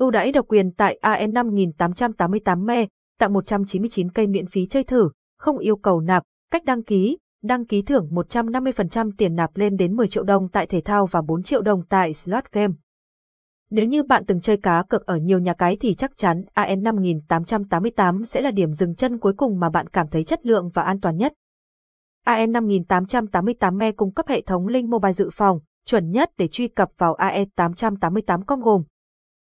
Ưu đãi độc quyền tại AN 5888 me, tặng 199 cây miễn phí chơi thử, không yêu cầu nạp, cách đăng ký, đăng ký thưởng 150% tiền nạp lên đến 10 triệu đồng tại thể thao và 4 triệu đồng tại slot game. Nếu như bạn từng chơi cá cược ở nhiều nhà cái thì chắc chắn AN 5888 sẽ là điểm dừng chân cuối cùng mà bạn cảm thấy chất lượng và an toàn nhất. AN 5888 me cung cấp hệ thống link mobile dự phòng, chuẩn nhất để truy cập vào AE 888 com gồm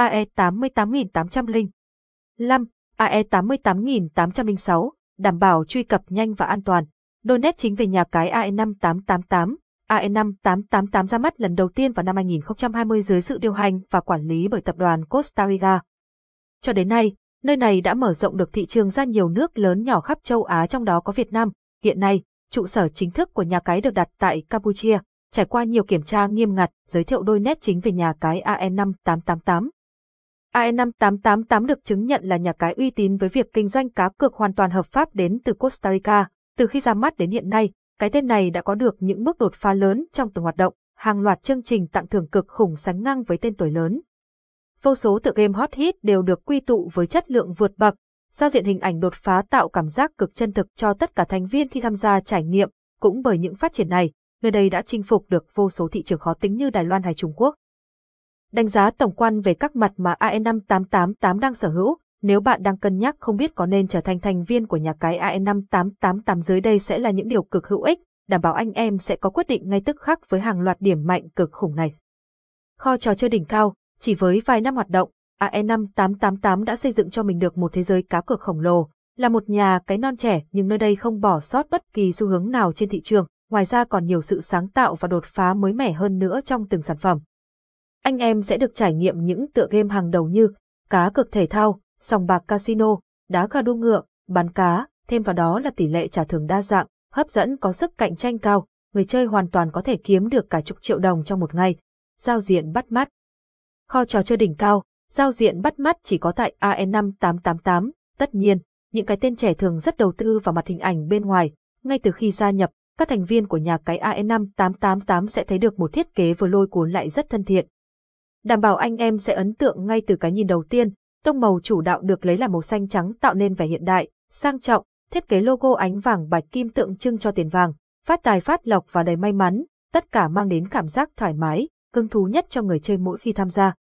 AE 98888, AE 88801, AE 88802, AE 88803, AE 88804, AE 88805, AE 88806, đảm bảo truy cập nhanh và an toàn. Donate chính về nhà cái AE 5888, AE 5888 ra mắt lần đầu tiên vào năm 2020 dưới sự điều hành và quản lý bởi tập đoàn Costa Rica. Cho đến nay, nơi này đã mở rộng được thị trường ra nhiều nước lớn nhỏ khắp châu Á trong đó có Việt Nam. Hiện nay, trụ sở chính thức của nhà cái được đặt tại Campuchia, trải qua nhiều kiểm tra nghiêm ngặt, giới thiệu đôi nét chính về nhà cái AE5888. AE5888 được chứng nhận là nhà cái uy tín với việc kinh doanh cá cược hoàn toàn hợp pháp đến từ Costa Rica. Từ khi ra mắt đến hiện nay, cái tên này đã có được những bước đột phá lớn trong từng hoạt động, hàng loạt chương trình tặng thưởng cực khủng sánh ngang với tên tuổi lớn. Vô số tựa game hot hit đều được quy tụ với chất lượng vượt bậc, giao diện hình ảnh đột phá tạo cảm giác cực chân thực cho tất cả thành viên khi tham gia trải nghiệm, cũng bởi những phát triển này, nơi đây đã chinh phục được vô số thị trường khó tính như Đài Loan hay Trung Quốc. Đánh giá tổng quan về các mặt mà AE5888 đang sở hữu, nếu bạn đang cân nhắc không biết có nên trở thành thành viên của nhà cái AE5888 dưới đây sẽ là những điều cực hữu ích, đảm bảo anh em sẽ có quyết định ngay tức khắc với hàng loạt điểm mạnh cực khủng này. Kho trò chơi đỉnh cao, chỉ với vài năm hoạt động, AE5888 đã xây dựng cho mình được một thế giới cá cược khổng lồ, là một nhà cái non trẻ nhưng nơi đây không bỏ sót bất kỳ xu hướng nào trên thị trường, ngoài ra còn nhiều sự sáng tạo và đột phá mới mẻ hơn nữa trong từng sản phẩm. Anh em sẽ được trải nghiệm những tựa game hàng đầu như cá cược thể thao, sòng bạc casino, đá gà đua ngựa, bắn cá, thêm vào đó là tỷ lệ trả thưởng đa dạng, hấp dẫn có sức cạnh tranh cao, người chơi hoàn toàn có thể kiếm được cả chục triệu đồng trong một ngày. Giao diện bắt mắt. Kho trò chơi đỉnh cao, giao diện bắt mắt chỉ có tại AE5888, tất nhiên, những cái tên trẻ thường rất đầu tư vào mặt hình ảnh bên ngoài, ngay từ khi gia nhập, các thành viên của nhà cái AE5888 sẽ thấy được một thiết kế vừa lôi cuốn lại rất thân thiện. Đảm bảo anh em sẽ ấn tượng ngay từ cái nhìn đầu tiên, tông màu chủ đạo được lấy là màu xanh trắng tạo nên vẻ hiện đại, sang trọng, thiết kế logo ánh vàng bạch kim tượng trưng cho tiền vàng, phát tài phát lộc và đầy may mắn, tất cả mang đến cảm giác thoải mái, cưng thú nhất cho người chơi mỗi khi tham gia.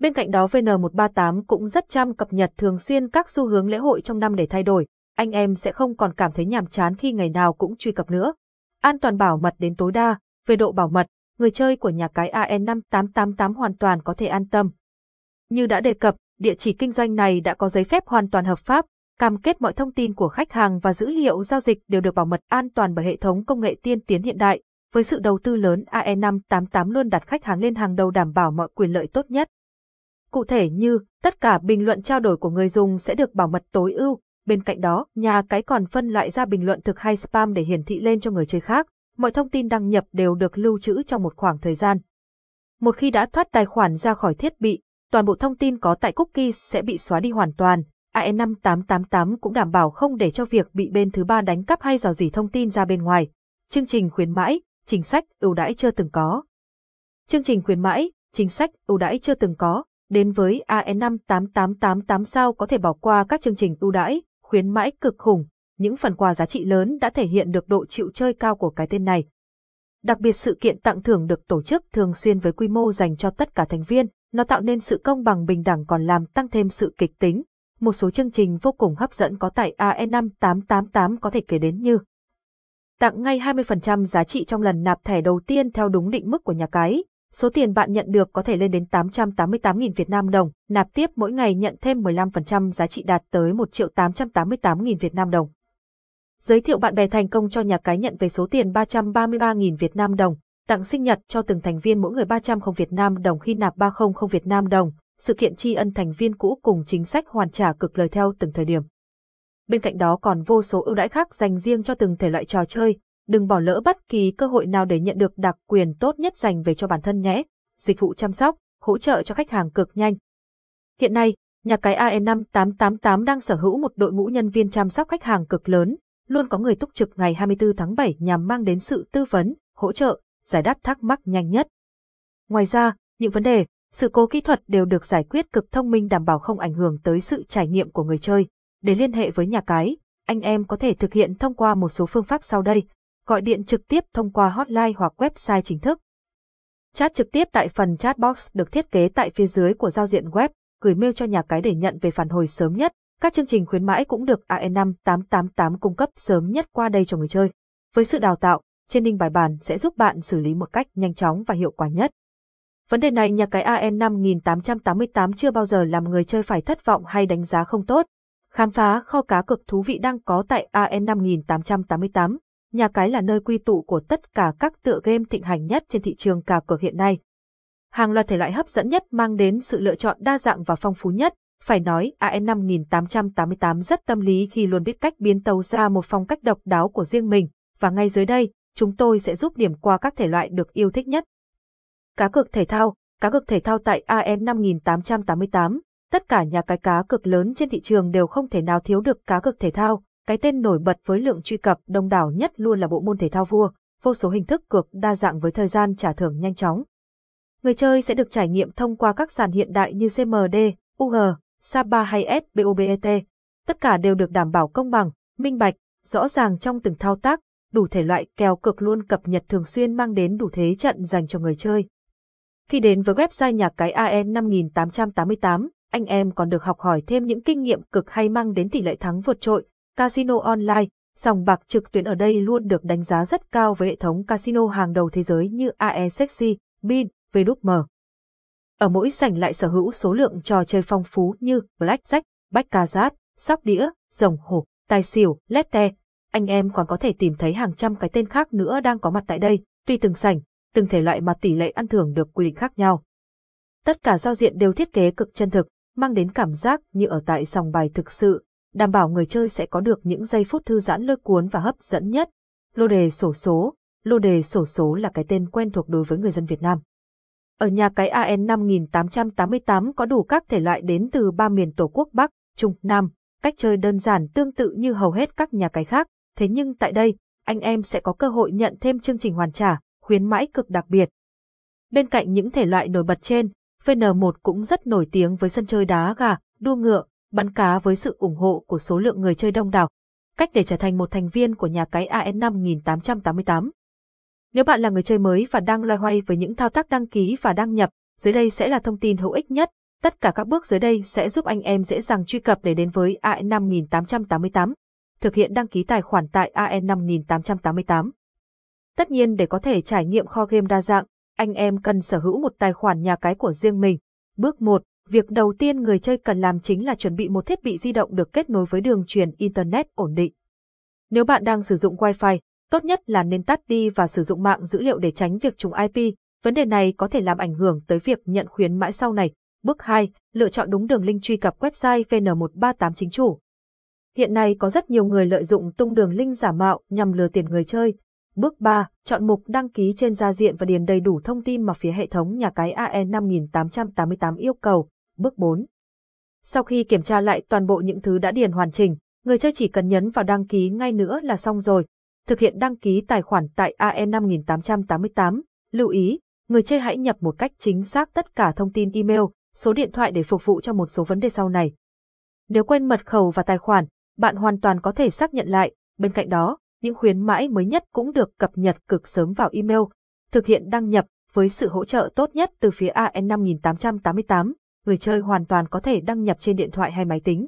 Bên cạnh đó VN138 cũng rất chăm cập nhật thường xuyên các xu hướng lễ hội trong năm để thay đổi, anh em sẽ không còn cảm thấy nhàm chán khi ngày nào cũng truy cập nữa. An toàn bảo mật đến tối đa, về độ bảo mật, người chơi của nhà cái AN5888 hoàn toàn có thể an tâm. Như đã đề cập, địa chỉ kinh doanh này đã có giấy phép hoàn toàn hợp pháp, cam kết mọi thông tin của khách hàng và dữ liệu giao dịch đều được bảo mật an toàn bởi hệ thống công nghệ tiên tiến hiện đại. Với sự đầu tư lớn AE588 luôn đặt khách hàng lên hàng đầu đảm bảo mọi quyền lợi tốt nhất. Cụ thể như, tất cả bình luận trao đổi của người dùng sẽ được bảo mật tối ưu, bên cạnh đó, nhà cái còn phân loại ra bình luận thực hay spam để hiển thị lên cho người chơi khác, mọi thông tin đăng nhập đều được lưu trữ trong một khoảng thời gian. Một khi đã thoát tài khoản ra khỏi thiết bị, toàn bộ thông tin có tại Cookie sẽ bị xóa đi hoàn toàn. AE5888 cũng đảm bảo không để cho việc bị bên thứ ba đánh cắp hay dò dỉ thông tin ra bên ngoài. Chương trình khuyến mãi, chính sách ưu đãi chưa từng có. Chương trình khuyến mãi, chính sách ưu đãi chưa từng có, đến với AE5888 sao có thể bỏ qua các chương trình ưu đãi, khuyến mãi cực khủng, những phần quà giá trị lớn đã thể hiện được độ chịu chơi cao của cái tên này. Đặc biệt sự kiện tặng thưởng được tổ chức thường xuyên với quy mô dành cho tất cả thành viên, nó tạo nên sự công bằng bình đẳng còn làm tăng thêm sự kịch tính. Một số chương trình vô cùng hấp dẫn có tại AE5888 có thể kể đến như Tặng ngay 20% giá trị trong lần nạp thẻ đầu tiên theo đúng định mức của nhà cái, số tiền bạn nhận được có thể lên đến 888.000 Việt Nam đồng, nạp tiếp mỗi ngày nhận thêm 15% giá trị đạt tới 1 triệu 888.000 Việt Nam đồng. Giới thiệu bạn bè thành công cho nhà cái nhận về số tiền 333.000 Việt Nam đồng, tặng sinh nhật cho từng thành viên mỗi người 300 không Việt Nam đồng khi nạp 300 Việt Nam đồng, sự kiện tri ân thành viên cũ cùng chính sách hoàn trả cực lời theo từng thời điểm. Bên cạnh đó còn vô số ưu đãi khác dành riêng cho từng thể loại trò chơi, đừng bỏ lỡ bất kỳ cơ hội nào để nhận được đặc quyền tốt nhất dành về cho bản thân nhé. Dịch vụ chăm sóc, hỗ trợ cho khách hàng cực nhanh. Hiện nay, nhà cái AE5888 đang sở hữu một đội ngũ nhân viên chăm sóc khách hàng cực lớn, luôn có người túc trực ngày 24 tháng 7 nhằm mang đến sự tư vấn, hỗ trợ, giải đáp thắc mắc nhanh nhất. Ngoài ra, những vấn đề, sự cố kỹ thuật đều được giải quyết cực thông minh đảm bảo không ảnh hưởng tới sự trải nghiệm của người chơi. Để liên hệ với nhà cái, anh em có thể thực hiện thông qua một số phương pháp sau đây, gọi điện trực tiếp thông qua hotline hoặc website chính thức. Chat trực tiếp tại phần chat box được thiết kế tại phía dưới của giao diện web, gửi mail cho nhà cái để nhận về phản hồi sớm nhất. Các chương trình khuyến mãi cũng được AE5888 cung cấp sớm nhất qua đây cho người chơi. Với sự đào tạo, trên ninh bài bản sẽ giúp bạn xử lý một cách nhanh chóng và hiệu quả nhất. Vấn đề này nhà cái AN5888 chưa bao giờ làm người chơi phải thất vọng hay đánh giá không tốt. Khám phá kho cá cực thú vị đang có tại AN5888. Nhà cái là nơi quy tụ của tất cả các tựa game thịnh hành nhất trên thị trường cá cược hiện nay. Hàng loạt thể loại hấp dẫn nhất mang đến sự lựa chọn đa dạng và phong phú nhất. Phải nói AN5888 rất tâm lý khi luôn biết cách biến tấu ra một phong cách độc đáo của riêng mình, và ngay dưới đây, chúng tôi sẽ giúp điểm qua các thể loại được yêu thích nhất. Cá cược thể thao, cá cược thể thao tại AN 5888, tất cả nhà cái cá cược lớn trên thị trường đều không thể nào thiếu được cá cược thể thao, cái tên nổi bật với lượng truy cập đông đảo nhất luôn là bộ môn thể thao vua, vô số hình thức cược đa dạng với thời gian trả thưởng nhanh chóng. Người chơi sẽ được trải nghiệm thông qua các sàn hiện đại như CMD, UG, Saba hay SBOBET. Tất cả đều được đảm bảo công bằng, minh bạch, rõ ràng trong từng thao tác, đủ thể loại kèo cực luôn cập nhật thường xuyên mang đến đủ thế trận dành cho người chơi. Khi đến với website nhà cái AN 5888, anh em còn được học hỏi thêm những kinh nghiệm cực hay mang đến tỷ lệ thắng vượt trội, casino online, sòng bạc trực tuyến ở đây luôn được đánh giá rất cao với hệ thống casino hàng đầu thế giới như AE Sexy, Bin, VWM. Ở mỗi sảnh lại sở hữu số lượng trò chơi phong phú như Blackjack, Baccarat, sóc đĩa, rồng hổ, tài xỉu, lette. Anh em còn có thể tìm thấy hàng trăm cái tên khác nữa đang có mặt tại đây, tùy từng sảnh, từng thể loại mà tỷ lệ ăn thưởng được quy định khác nhau. Tất cả giao diện đều thiết kế cực chân thực, mang đến cảm giác như ở tại sòng bài thực sự, đảm bảo người chơi sẽ có được những giây phút thư giãn lôi cuốn và hấp dẫn nhất. Lô đề sổ số, lô đề sổ số là cái tên quen thuộc đối với người dân Việt Nam. Ở nhà cái AN 5888 có đủ các thể loại đến từ ba miền Tổ quốc Bắc, Trung, Nam, cách chơi đơn giản tương tự như hầu hết các nhà cái khác, thế nhưng tại đây, anh em sẽ có cơ hội nhận thêm chương trình hoàn trả, khuyến mãi cực đặc biệt. Bên cạnh những thể loại nổi bật trên, VN1 cũng rất nổi tiếng với sân chơi đá gà, đua ngựa, bắn cá với sự ủng hộ của số lượng người chơi đông đảo. Cách để trở thành một thành viên của nhà cái AN 5888. Nếu bạn là người chơi mới và đang loay hoay với những thao tác đăng ký và đăng nhập, dưới đây sẽ là thông tin hữu ích nhất. Tất cả các bước dưới đây sẽ giúp anh em dễ dàng truy cập để đến với ae5888. Thực hiện đăng ký tài khoản tại ae5888. Tất nhiên để có thể trải nghiệm kho game đa dạng, anh em cần sở hữu một tài khoản nhà cái của riêng mình. Bước 1. Việc đầu tiên người chơi cần làm chính là chuẩn bị một thiết bị di động được kết nối với đường truyền Internet ổn định. Nếu bạn đang sử dụng Wi-Fi, tốt nhất là nên tắt đi và sử dụng mạng dữ liệu để tránh việc trùng IP. Vấn đề này có thể làm ảnh hưởng tới việc nhận khuyến mãi sau này. Bước 2. Lựa chọn đúng đường link truy cập website VN138 chính chủ. Hiện nay có rất nhiều người lợi dụng tung đường link giả mạo nhằm lừa tiền người chơi. Bước 3. Chọn mục đăng ký trên gia diện và điền đầy đủ thông tin mà phía hệ thống nhà cái AE 5888 yêu cầu. Bước 4. Sau khi kiểm tra lại toàn bộ những thứ đã điền hoàn chỉnh, người chơi chỉ cần nhấn vào đăng ký ngay nữa là xong rồi. Thực hiện đăng ký tài khoản tại AE 5888. Lưu ý, người chơi hãy nhập một cách chính xác tất cả thông tin email, số điện thoại để phục vụ cho một số vấn đề sau này. Nếu quên mật khẩu và tài khoản, bạn hoàn toàn có thể xác nhận lại. Bên cạnh đó, những khuyến mãi mới nhất cũng được cập nhật cực sớm vào email. Thực hiện đăng nhập với sự hỗ trợ tốt nhất từ phía AN 5888, người chơi hoàn toàn có thể đăng nhập trên điện thoại hay máy tính.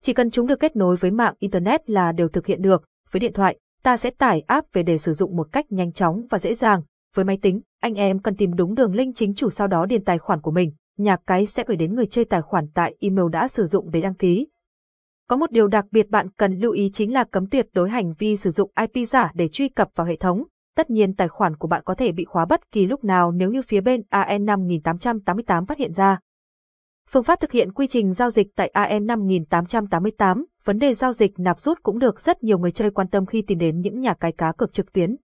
Chỉ cần chúng được kết nối với mạng Internet là đều thực hiện được. Với điện thoại, ta sẽ tải app về để sử dụng một cách nhanh chóng và dễ dàng. Với máy tính, anh em cần tìm đúng đường link chính chủ sau đó điền tài khoản của mình. Nhà cái sẽ gửi đến người chơi tài khoản tại email đã sử dụng để đăng ký. Có một điều đặc biệt bạn cần lưu ý chính là cấm tuyệt đối hành vi sử dụng IP giả để truy cập vào hệ thống. Tất nhiên tài khoản của bạn có thể bị khóa bất kỳ lúc nào nếu như phía bên AN5888 phát hiện ra. Phương pháp thực hiện quy trình giao dịch tại AN 5888, vấn đề giao dịch nạp rút cũng được rất nhiều người chơi quan tâm khi tìm đến những nhà cái cá cược trực tuyến.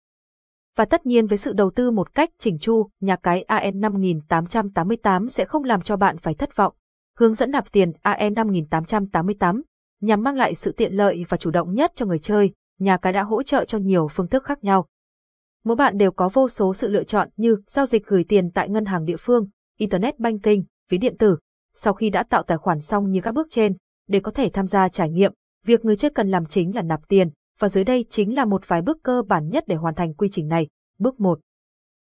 Và tất nhiên với sự đầu tư một cách chỉnh chu, nhà cái AN 5888 sẽ không làm cho bạn phải thất vọng. Hướng dẫn nạp tiền AN 5888 nhằm mang lại sự tiện lợi và chủ động nhất cho người chơi, nhà cái đã hỗ trợ cho nhiều phương thức khác nhau. Mỗi bạn đều có vô số sự lựa chọn như giao dịch gửi tiền tại ngân hàng địa phương, Internet banking, ví điện tử. Sau khi đã tạo tài khoản xong như các bước trên, để có thể tham gia trải nghiệm, việc người chơi cần làm chính là nạp tiền, và dưới đây chính là một vài bước cơ bản nhất để hoàn thành quy trình này. Bước 1.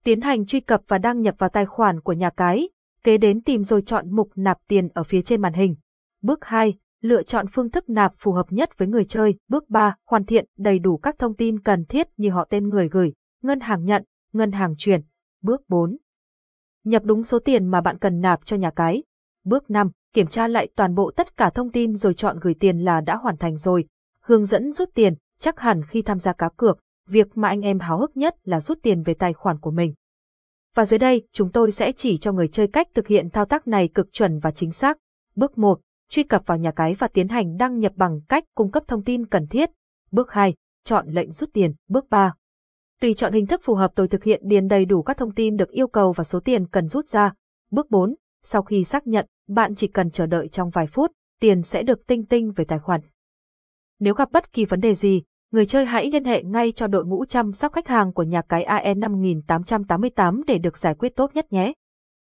Tiến hành truy cập và đăng nhập vào tài khoản của nhà cái, kế đến tìm rồi chọn mục nạp tiền ở phía trên màn hình. Bước 2. Lựa chọn phương thức nạp phù hợp nhất với người chơi. Bước 3. Hoàn thiện đầy đủ các thông tin cần thiết như họ tên người gửi, ngân hàng nhận, ngân hàng chuyển. Bước 4. Nhập đúng số tiền mà bạn cần nạp cho nhà cái. Bước 5. Kiểm tra lại toàn bộ tất cả thông tin rồi chọn gửi tiền là đã hoàn thành rồi. Hướng dẫn rút tiền, chắc hẳn khi tham gia cá cược, việc mà anh em háo hức nhất là rút tiền về tài khoản của mình. Và dưới đây, chúng tôi sẽ chỉ cho người chơi cách thực hiện thao tác này cực chuẩn và chính xác. Bước 1. Truy cập vào nhà cái và tiến hành đăng nhập bằng cách cung cấp thông tin cần thiết. Bước 2. Chọn lệnh rút tiền. Bước 3. Tùy chọn hình thức phù hợp tôi thực hiện điền đầy đủ các thông tin được yêu cầu và số tiền cần rút ra. Bước 4. Sau khi xác nhận, bạn chỉ cần chờ đợi trong vài phút, tiền sẽ được tinh tinh về tài khoản. Nếu gặp bất kỳ vấn đề gì, người chơi hãy liên hệ ngay cho đội ngũ chăm sóc khách hàng của nhà cái AE 5888 để được giải quyết tốt nhất nhé.